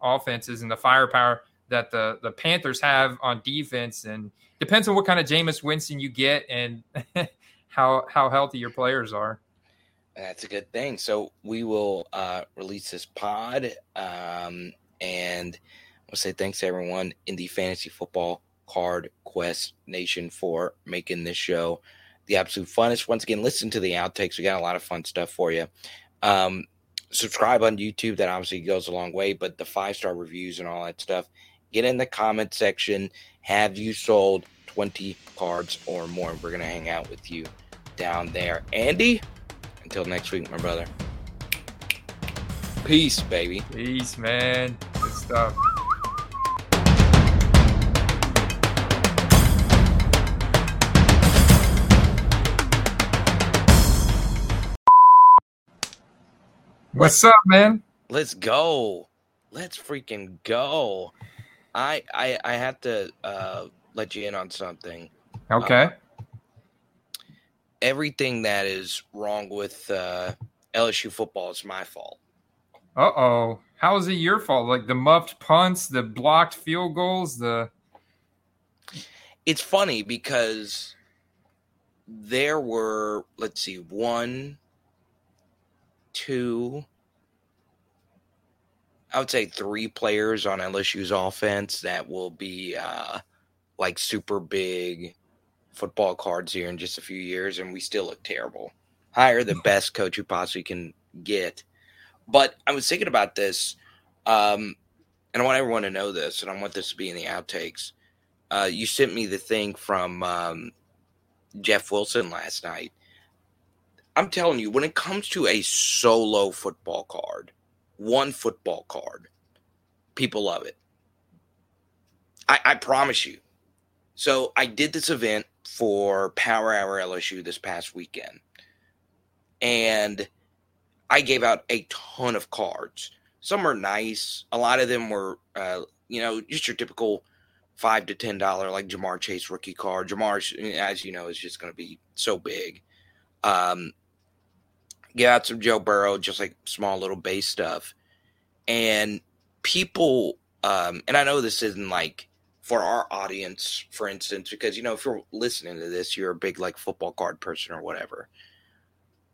offenses and the firepower that the the Panthers have on defense, and depends on what kind of Jameis Winston you get and how how healthy your players are. That's a good thing. So we will uh, release this pod, um, and I'll say thanks to everyone in the fantasy football Card Quest Nation for making this show the absolute funnest. Once again, listen to the outtakes. We got a lot of fun stuff for you. Um, subscribe on YouTube. That obviously goes a long way, but the five star reviews and all that stuff. Get in the comment section. Have you sold 20 cards or more? We're going to hang out with you down there. Andy, until next week, my brother. Peace, baby. Peace, man. Good stuff. What's up, man? Let's go. Let's freaking go. I I I have to uh let you in on something. Okay. Uh, everything that is wrong with uh LSU football is my fault. Uh oh. How is it your fault? Like the muffed punts, the blocked field goals, the It's funny because there were, let's see, one, two, I would say three players on LSU's offense that will be uh, like super big football cards here in just a few years, and we still look terrible. Hire the best coach you possibly can get. But I was thinking about this, um, and I want everyone to know this, and I want this to be in the outtakes. Uh, you sent me the thing from um, Jeff Wilson last night I'm telling you, when it comes to a solo football card, one football card, people love it. I, I promise you. So I did this event for Power Hour LSU this past weekend, and I gave out a ton of cards. Some are nice. A lot of them were, uh, you know, just your typical five to ten dollar like Ja'Marr Chase rookie card. Ja'Marr, as you know, is just going to be so big. Um, get out some Joe Burrow, just like small little base stuff, and people. Um, and I know this isn't like for our audience, for instance, because you know if you're listening to this, you're a big like football card person or whatever.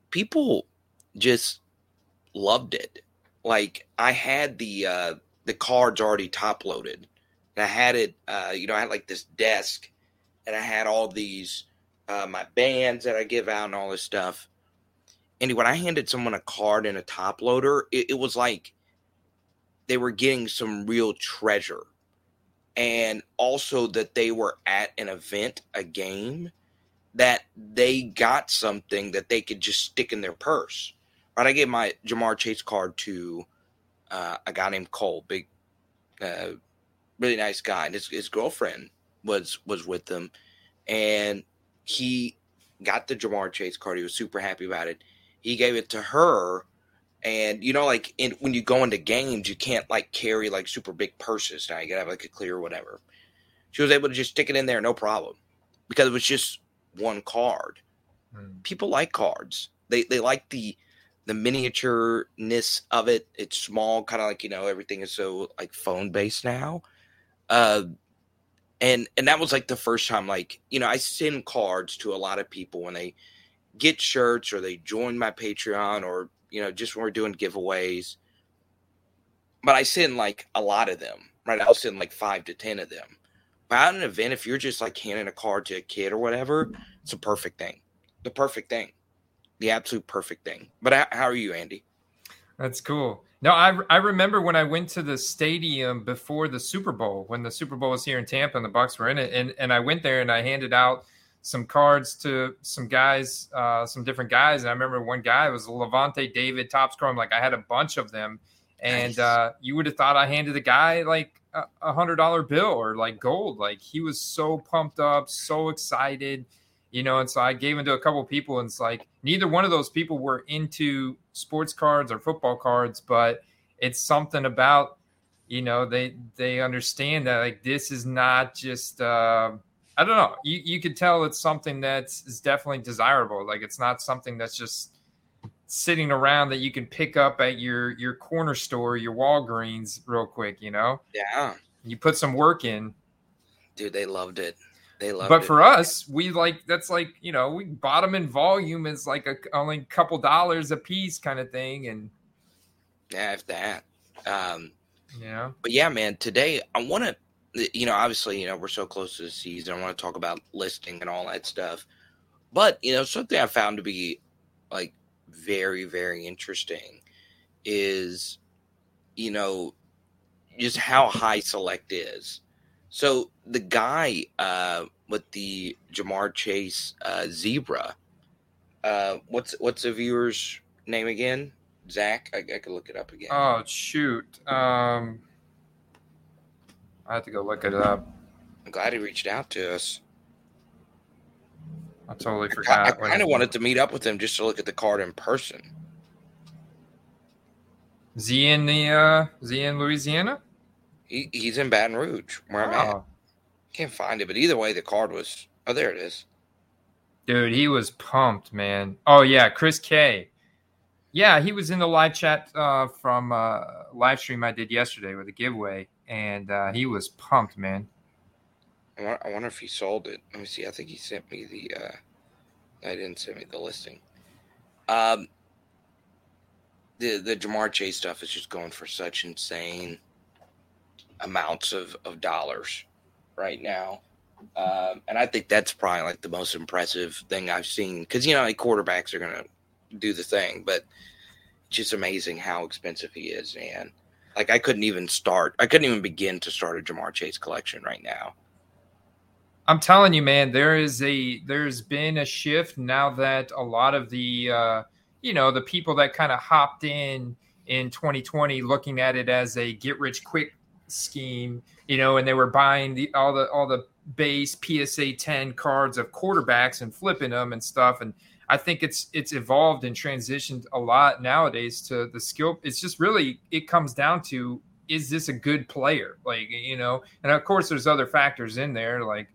People just loved it. Like I had the uh, the cards already top loaded, and I had it. Uh, you know, I had like this desk, and I had all these uh, my bands that I give out and all this stuff. And when I handed someone a card and a top loader, it, it was like they were getting some real treasure and also that they were at an event, a game, that they got something that they could just stick in their purse. Right? I gave my Ja'Marr Chase card to uh, a guy named Cole, big, uh, really nice guy, and his, his girlfriend was was with them, and he got the Ja'Marr Chase card. He was super happy about it. He gave it to her and you know, like in, when you go into games, you can't like carry like super big purses. Now you gotta have like a clear or whatever. She was able to just stick it in there, no problem, because it was just one card. Mm. People like cards. They they like the the miniatureness of it. It's small, kind of like you know everything is so like phone based now. Uh, and and that was like the first time, like you know, I send cards to a lot of people when they get shirts or they join my Patreon or you know, just when we're doing giveaways. But I send like a lot of them, right? I'll send like five to 10 of them. But at an event, if you're just like handing a card to a kid or whatever, it's a perfect thing. The perfect thing. The absolute perfect thing. But how are you, Andy? That's cool. No, I, I remember when I went to the stadium before the Super Bowl, when the Super Bowl was here in Tampa and the Bucs were in it. And, and I went there and I handed out – some cards to some guys, uh, some different guys. And I remember one guy was Lavonte David, top scorer. I'm like, I had a bunch of them. And nice. uh, you would have thought I handed the guy like a hundred dollar bill or like gold. Like he was so pumped up, so excited, you know. And so I gave him to a couple people, and it's like neither one of those people were into sports cards or football cards, but it's something about you know they they understand that like this is not just uh, I don't know. You you could tell it's something that's is definitely desirable. Like it's not something that's just sitting around that you can pick up at your your corner store, your Walgreens, real quick. You know? Yeah. You put some work in. Dude, they loved it. They loved it. but it. for us, we like that's like you know we bought them in volume. It's like a only couple dollars a piece kind of thing, and yeah, if that. Um, yeah. But yeah, man. Today I want to you know, obviously, you know, we're so close to the season. I want to talk about listing and all that stuff. But, you know, something I found to be like very, very interesting is, you know, just how high select is. So the guy uh, with the Ja'Marr Chase uh, zebra, uh, what's what's the viewer's name again? Zach, I, I could look it up again. Oh shoot, um, I have to go look it up. I'm glad he reached out to us. I totally forgot. I, I kind of wanted to meet up with him just to look at the card in person. Is he in the uh, Z in Louisiana? He, he's in Baton Rouge, where I'm at. Can't find it, but either way, the card was. Oh, there it is. Dude, he was pumped, man. Oh yeah, Chris K. Yeah, he was in the live chat uh, from uh, live stream I did yesterday with a giveaway and uh, he was pumped, man. I wonder if he sold it. Let me see. I think he sent me the. Uh, I didn't send me the listing. Um, the the Ja'Marr Chase stuff is just going for such insane amounts of of dollars right now. Um, and I think that's probably like the most impressive thing I've seen because you know like quarterbacks are gonna do the thing, but it's just amazing how expensive he is, man. Like I couldn't even start. I couldn't even begin to start a Ja'Marr Chase collection right now. I'm telling you, man, there is a there's been a shift now that a lot of the uh, you know the people that kind of hopped in in 2020 looking at it as a get rich quick scheme, you know, and they were buying the all the all the base PSA 10 cards of quarterbacks and flipping them and stuff and I think it's it's evolved and transitioned a lot nowadays to the skill. It's just really it comes down to is this a good player? Like you know, and of course there's other factors in there like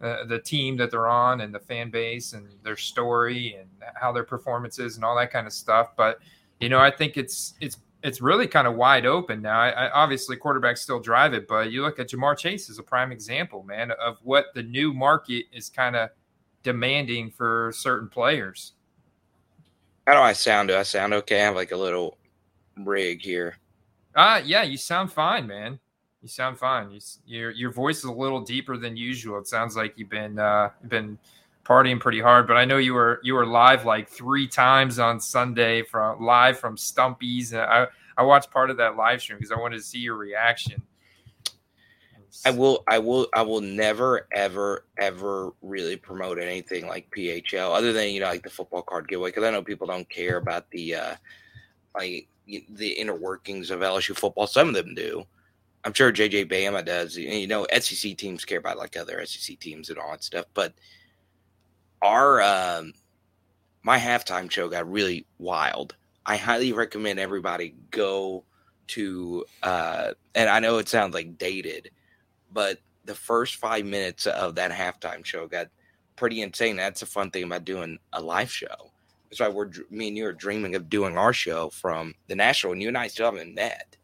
uh, the team that they're on and the fan base and their story and how their performance is and all that kind of stuff. But you know, I think it's it's it's really kind of wide open now. I, I, obviously, quarterbacks still drive it, but you look at Ja'Marr Chase as a prime example, man, of what the new market is kind of demanding for certain players. How do I sound? Do I sound okay? I have like a little rig here. Uh yeah, you sound fine, man. You sound fine. You, your your voice is a little deeper than usual. It sounds like you've been uh, been partying pretty hard. But I know you were you were live like three times on Sunday from live from Stumpy's. I I watched part of that live stream because I wanted to see your reaction. I will I will I will never ever ever really promote anything like PHL other than you know like the football card giveaway because I know people don't care about the uh like the inner workings of LSU football. Some of them do. I'm sure JJ Bama does. You know, SEC teams care about like other SEC teams and all that stuff. But our um, my halftime show got really wild. I highly recommend everybody go to. Uh, and I know it sounds like dated, but the first five minutes of that halftime show got pretty insane. That's a fun thing about doing a live show. That's why we're me and you are dreaming of doing our show from the national, and you and I still haven't met,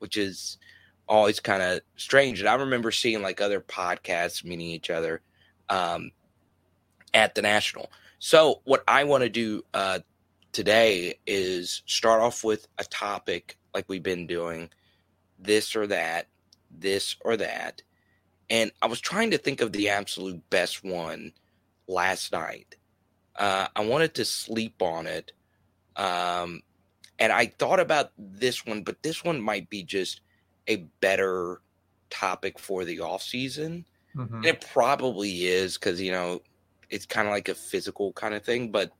which is always kind of strange. And I remember seeing like other podcasts meeting each other um, at the national. So what I want to do uh, today is start off with a topic like we've been doing, this or that, this or that. And I was trying to think of the absolute best one last night. Uh, I wanted to sleep on it. Um, and I thought about this one, but this one might be just a better topic for the off season. Mm-hmm. And it probably is because you know it's kind of like a physical kind of thing. But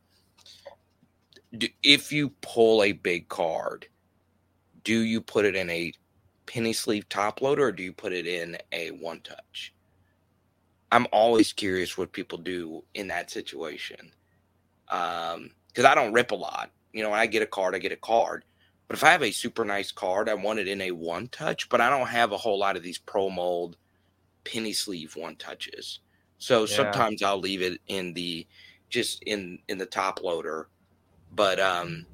do, if you pull a big card, do you put it in a penny sleeve top loader or do you put it in a one touch? I'm always curious what people do in that situation. Um, because I don't rip a lot. You know, when I get a card, I get a card. But if I have a super nice card, I want it in a one touch, but I don't have a whole lot of these pro mold penny sleeve one touches. So yeah. sometimes I'll leave it in the just in in the top loader. But um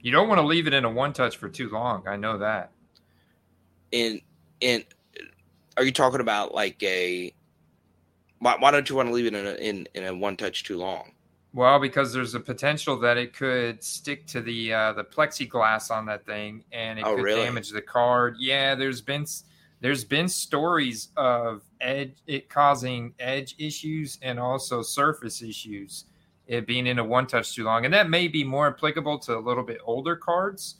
you don't want to leave it in a one touch for too long. I know that. In in are you talking about like a why, why don't you want to leave it in a in, in a one touch too long? Well, because there's a potential that it could stick to the uh, the plexiglass on that thing, and it oh, could really? damage the card. Yeah, there's been there's been stories of edge it causing edge issues and also surface issues. It being in a one touch too long, and that may be more applicable to a little bit older cards.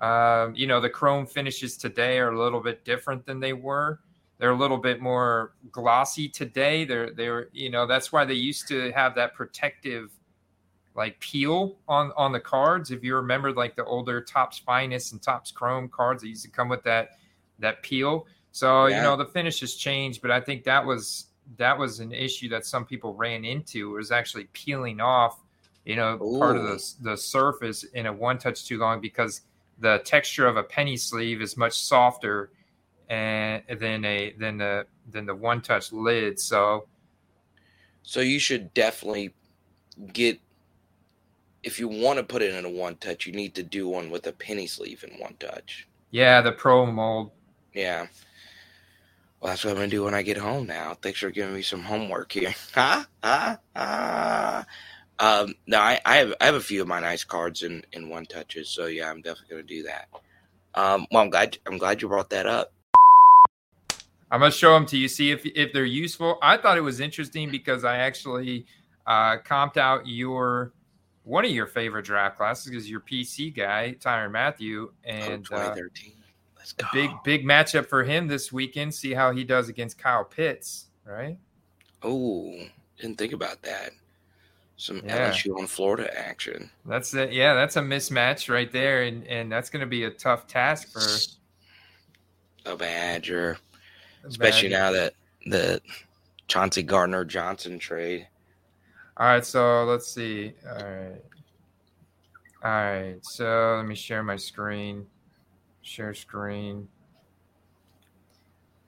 Um, you know, the chrome finishes today are a little bit different than they were they're a little bit more glossy today. They're they're you know that's why they used to have that protective like peel on on the cards. If you remember like the older Topps Finest and Topps Chrome cards, they used to come with that that peel. So yeah. you know the finish has changed, but I think that was that was an issue that some people ran into was actually peeling off, you know, Ooh. part of the the surface in a one touch too long because the texture of a penny sleeve is much softer and then a then the then the one touch lid. So, so you should definitely get if you want to put it in a one touch, you need to do one with a penny sleeve in one touch. Yeah, the pro mold. Yeah. Well, that's what I'm gonna do when I get home now. Thanks for giving me some homework here. Ha ha ha. Um, no, I, I have I have a few of my nice cards in in one touches, so yeah, I'm definitely gonna do that. Um, well, I'm glad I'm glad you brought that up. I'm gonna show them to you, see if if they're useful. I thought it was interesting because I actually uh, comped out your one of your favorite draft classes because you're PC guy, Tyrann Mathieu and oh, 2013. Uh, Let's go. Big big matchup for him this weekend. See how he does against Kyle Pitts, right? Oh, didn't think about that. Some yeah. LSU on Florida action. That's it. Yeah, that's a mismatch right there, and and that's going to be a tough task for a Badger especially now that the Chauncey Gardner Johnson trade. All right, so let's see. All right. All right, so let me share my screen. Share screen.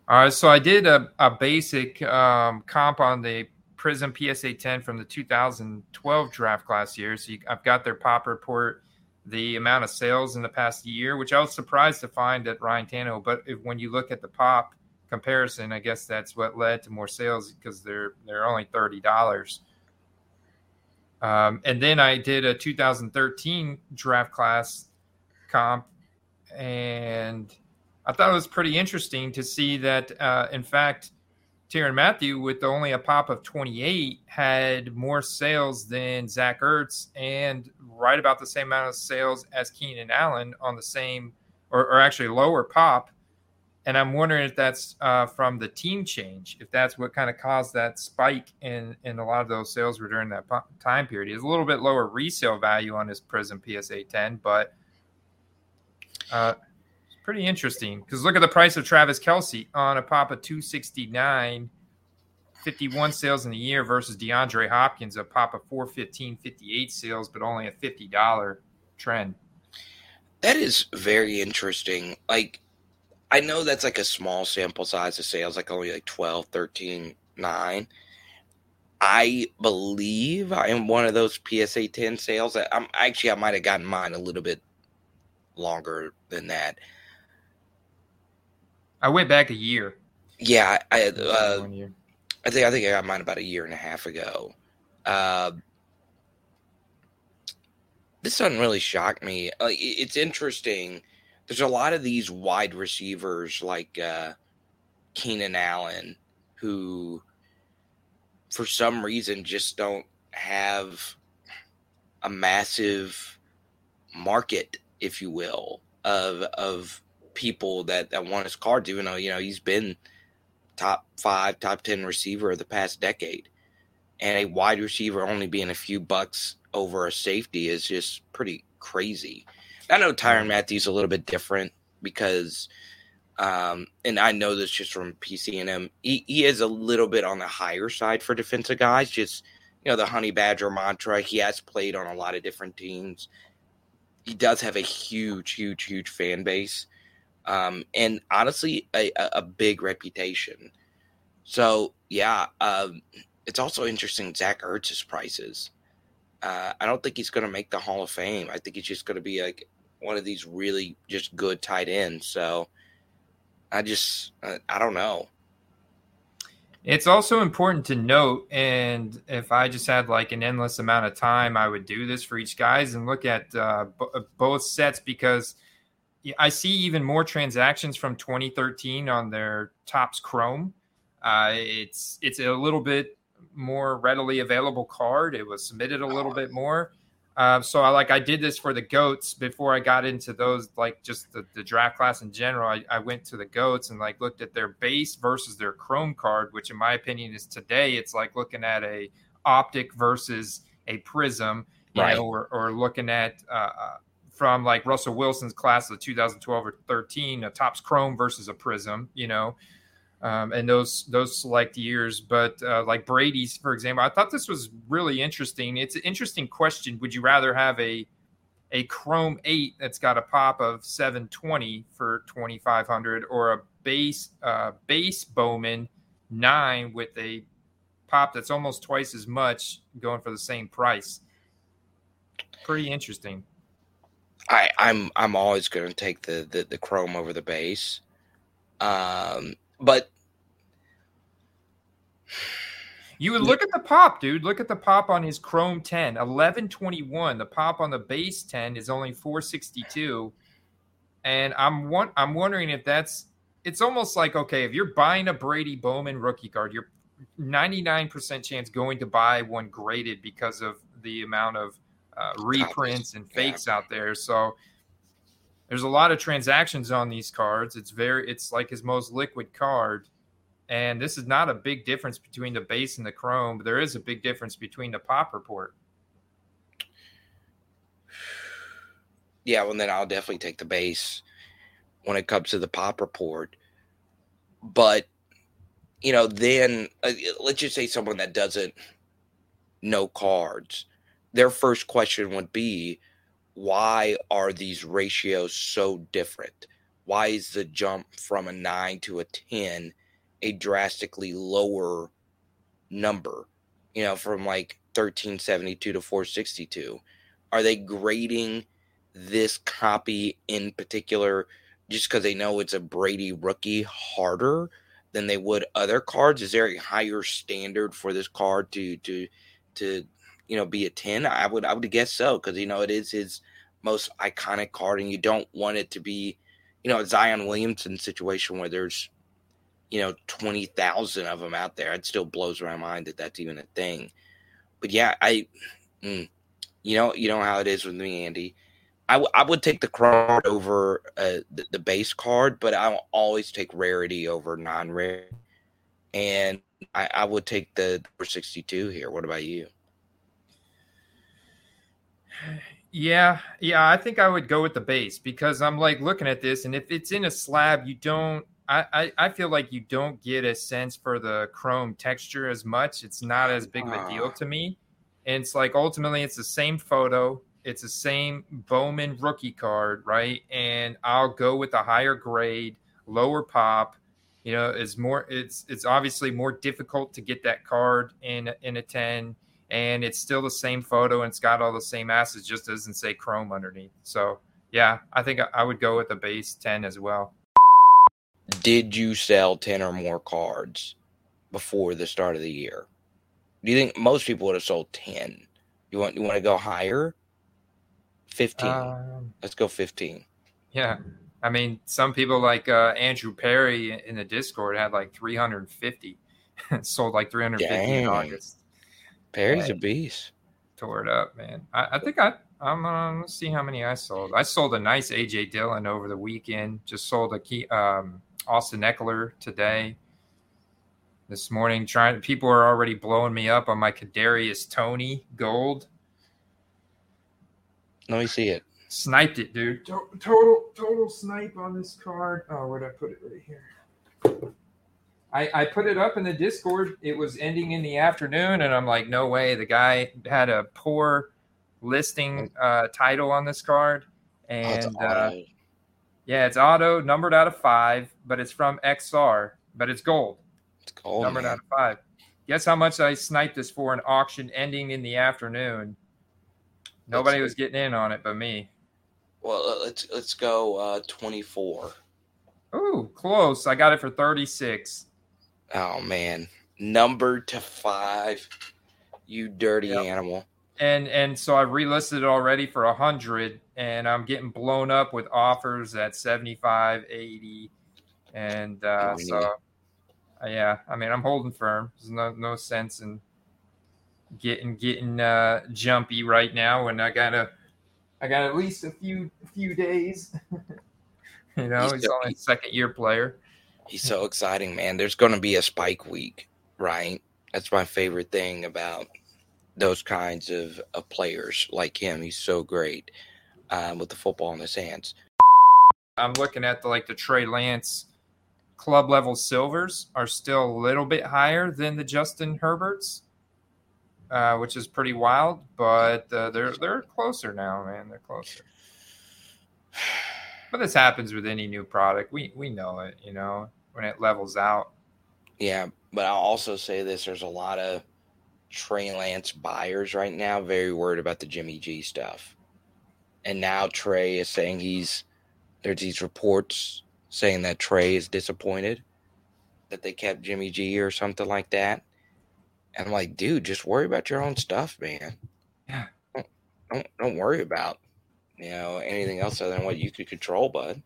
All right, so I did a, a basic um, comp on the Prizm PSA 10 from the 2012 draft class year. So you, I've got their pop report, the amount of sales in the past year, which I was surprised to find at Ryan Tannehill. But if, when you look at the pop comparison, I guess that's what led to more sales because they're they're only thirty dollars. Um, and then I did a 2013 draft class comp, and I thought it was pretty interesting to see that, uh, in fact, Tyrann Mathieu, with only a pop of 28, had more sales than Zach Ertz and right about the same amount of sales as Keenan Allen on the same, or, or actually lower pop and I'm wondering if that's uh, from the team change, if that's what kind of caused that spike in in a lot of those sales were during that time period. It's a little bit lower resale value on his Prizm PSA 10, but uh, pretty interesting because look at the price of Travis Kelce on a pop of 269, 51 sales in the year versus DeAndre Hopkins, a pop of 415, 58 sales, but only a $50 trend. That is very interesting. Like I know that's like a small sample size of sales, like only like 12, 13, 9. I believe I am one of those PSA 10 sales. That I'm actually I might have gotten mine a little bit longer than that. I went back a year. Yeah, I uh, I think I think I got mine about a year and a half ago. Uh, this doesn't really shock me. Like, it's interesting there's a lot of these wide receivers like uh, Keenan Allen who, for some reason, just don't have a massive market, if you will, of of people that, that want his cards, even though, you know, he's been top five, top 10 receiver of the past decade. And a wide receiver only being a few bucks over a safety is just pretty crazy. I know Tyrann Mathieu's a little bit different because, um, and I know this just from PC and him. He, he is a little bit on the higher side for defensive guys. Just you know the Honey Badger mantra. He has played on a lot of different teams. He does have a huge, huge, huge fan base, um, and honestly, a, a big reputation. So yeah, um, it's also interesting. Zach Ertz's prices. Uh, I don't think he's going to make the Hall of Fame. I think he's just going to be like one of these really just good tight ends. So I just I, I don't know. It's also important to note, and if I just had like an endless amount of time, I would do this for each guys and look at uh, b- uh, both sets because I see even more transactions from 2013 on their Topps Chrome. Uh, it's it's a little bit more readily available card. It was submitted a little bit more. Uh, so I like I did this for the goats before I got into those like just the, the draft class in general. I, I, went to the goats and like looked at their base versus their chrome card, which in my opinion is today it's like looking at a optic versus a prizm, you right. know, or, or looking at uh, uh from like Russell Wilson's class of 2012 or 13, a Topps Chrome versus a prizm, you know um, and those those select years. But uh, like Brady's, for example, I thought this was really interesting. It's an interesting question. Would you rather have a a Chrome Eight that's got a pop of 720 for 2500, or a base uh, base Bowman nine with a pop that's almost twice as much, going for the same price? Pretty interesting. I, I'm I'm always going to take the, the the Chrome over the base. Um, but you would look at the pop, dude. Look at the pop on his Chrome 10, 1121. The pop on the base 10 is only 462. And I'm one I'm wondering if that's it's almost like okay, if you're buying a Brady Bowman rookie card, you're 99% chance going to buy one graded because of the amount of uh, reprints and fakes out there. So there's a lot of transactions on these cards. It's very it's like his most liquid card. And this is not a big difference between the base and the chrome, but there is a big difference between the pop report. Yeah, well, then I'll definitely take the base when it comes to the pop report. But, you know, then uh, let's just say someone that doesn't know cards, their first question would be, why are these ratios so different? why is the jump from a nine to a 10 a drastically lower number? You know, from like 1372 to 462. Are they grading this copy in particular just because they know it's a Brady rookie harder than they would other cards? Is there a higher standard for this card to to to you know be a 10? I would I would guess so because you know it is his most iconic card and you don't want it to be you know, a Zion Williamson situation where there's, you know, 20,000 of them out there. It still blows my mind that that's even a thing. But yeah, I, mm, you know, you know how it is with me, Andy. I, w- I would take the card over uh, the, the base card, but I'll always take rarity over non rare. And I, I would take the 62 here. What about you? Yeah, yeah, I think I would go with the base because I'm like looking at this, and if it's in a slab, you don't. I, I, I feel like you don't get a sense for the chrome texture as much. It's not as big of a deal ah. to me. And it's like ultimately, it's the same photo, it's the same Bowman rookie card, right? And I'll go with a higher grade, lower pop. You know, it's more. It's it's obviously more difficult to get that card in in a ten and it's still the same photo and it's got all the same assets, just doesn't say Chrome underneath. So yeah, I think I would go with the base 10 as well. Did you sell 10 or more cards before the start of the year? Do you think most people would have sold 10? You want you want to go higher? 15. Um, Let's go 15. Yeah. I mean, some people like uh, Andrew Perry in the Discord had like 350, sold like 350 Dang. in August. Perry's a beast. Tore it up, man. I, I think I I'm um, let's see how many I sold. I sold a nice AJ Dillon over the weekend. Just sold a key um, Austin Ekeler today. This morning, trying people are already blowing me up on my Kadarius Toney gold. Let me see it. Sniped it, dude. Total total snipe on this card. Oh, where'd I put it? Right here. I, I put it up in the Discord. It was ending in the afternoon, and I'm like, no way. The guy had a poor listing uh, title on this card, oh, and oh, uh, yeah, it's auto numbered out of five, but it's from XR, but it's gold. It's gold, numbered man. out of five. Guess how much I sniped this for an auction ending in the afternoon? Nobody let's, was getting in on it but me. Well, let's let's go uh, 24. Oh, close. I got it for 36. Oh man, number to five, you dirty yep. animal. And and so I relisted it already for a hundred, and I'm getting blown up with offers at 75, 80. and uh, so uh, yeah, I mean I'm holding firm. There's no no sense in getting getting uh, jumpy right now, and I gotta I got at least a few few days. you know, he's, he's only a second year player. He's so exciting, man. There's going to be a spike week, right? That's my favorite thing about those kinds of, of players like him. He's so great um, with the football in his hands. I'm looking at the like the Trey Lance club level silvers are still a little bit higher than the Justin Herberts, uh, which is pretty wild. But uh, they're they're closer now, man. They're closer. But this happens with any new product. We we know it, you know, when it levels out. Yeah, but I'll also say this: there's a lot of Trey Lance buyers right now very worried about the Jimmy G stuff, and now Trey is saying he's there's these reports saying that Trey is disappointed that they kept Jimmy G or something like that. And I'm like, dude, just worry about your own stuff, man. Yeah. Don't don't, don't worry about you know, anything else other than what you could control, bud.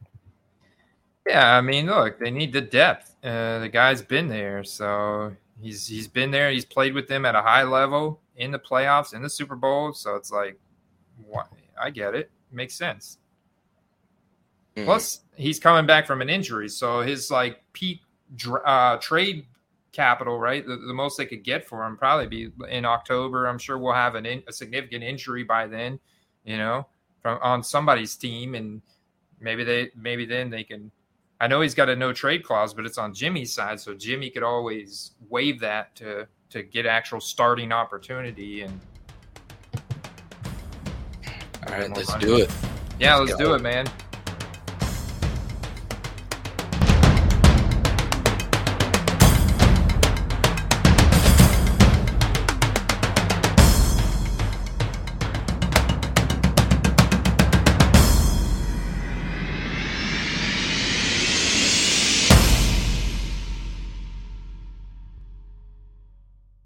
Yeah, I mean, look, they need the depth. Uh, the guy's been there, so he's he's been there. He's played with them at a high level in the playoffs, in the Super Bowl. So it's like, what? I get it. it makes sense. Mm. Plus, he's coming back from an injury, so his like peak uh, trade capital, right? The, the, most they could get for him probably be in October. I'm sure we'll have an in, a significant injury by then. You know, from on somebody's team, and maybe they maybe then they can. I know he's got a no trade clause, but it's on Jimmy's side, so Jimmy could always waive that to to get actual starting opportunity. And all right, let's money. do it. Yeah, let's, let's do it, man.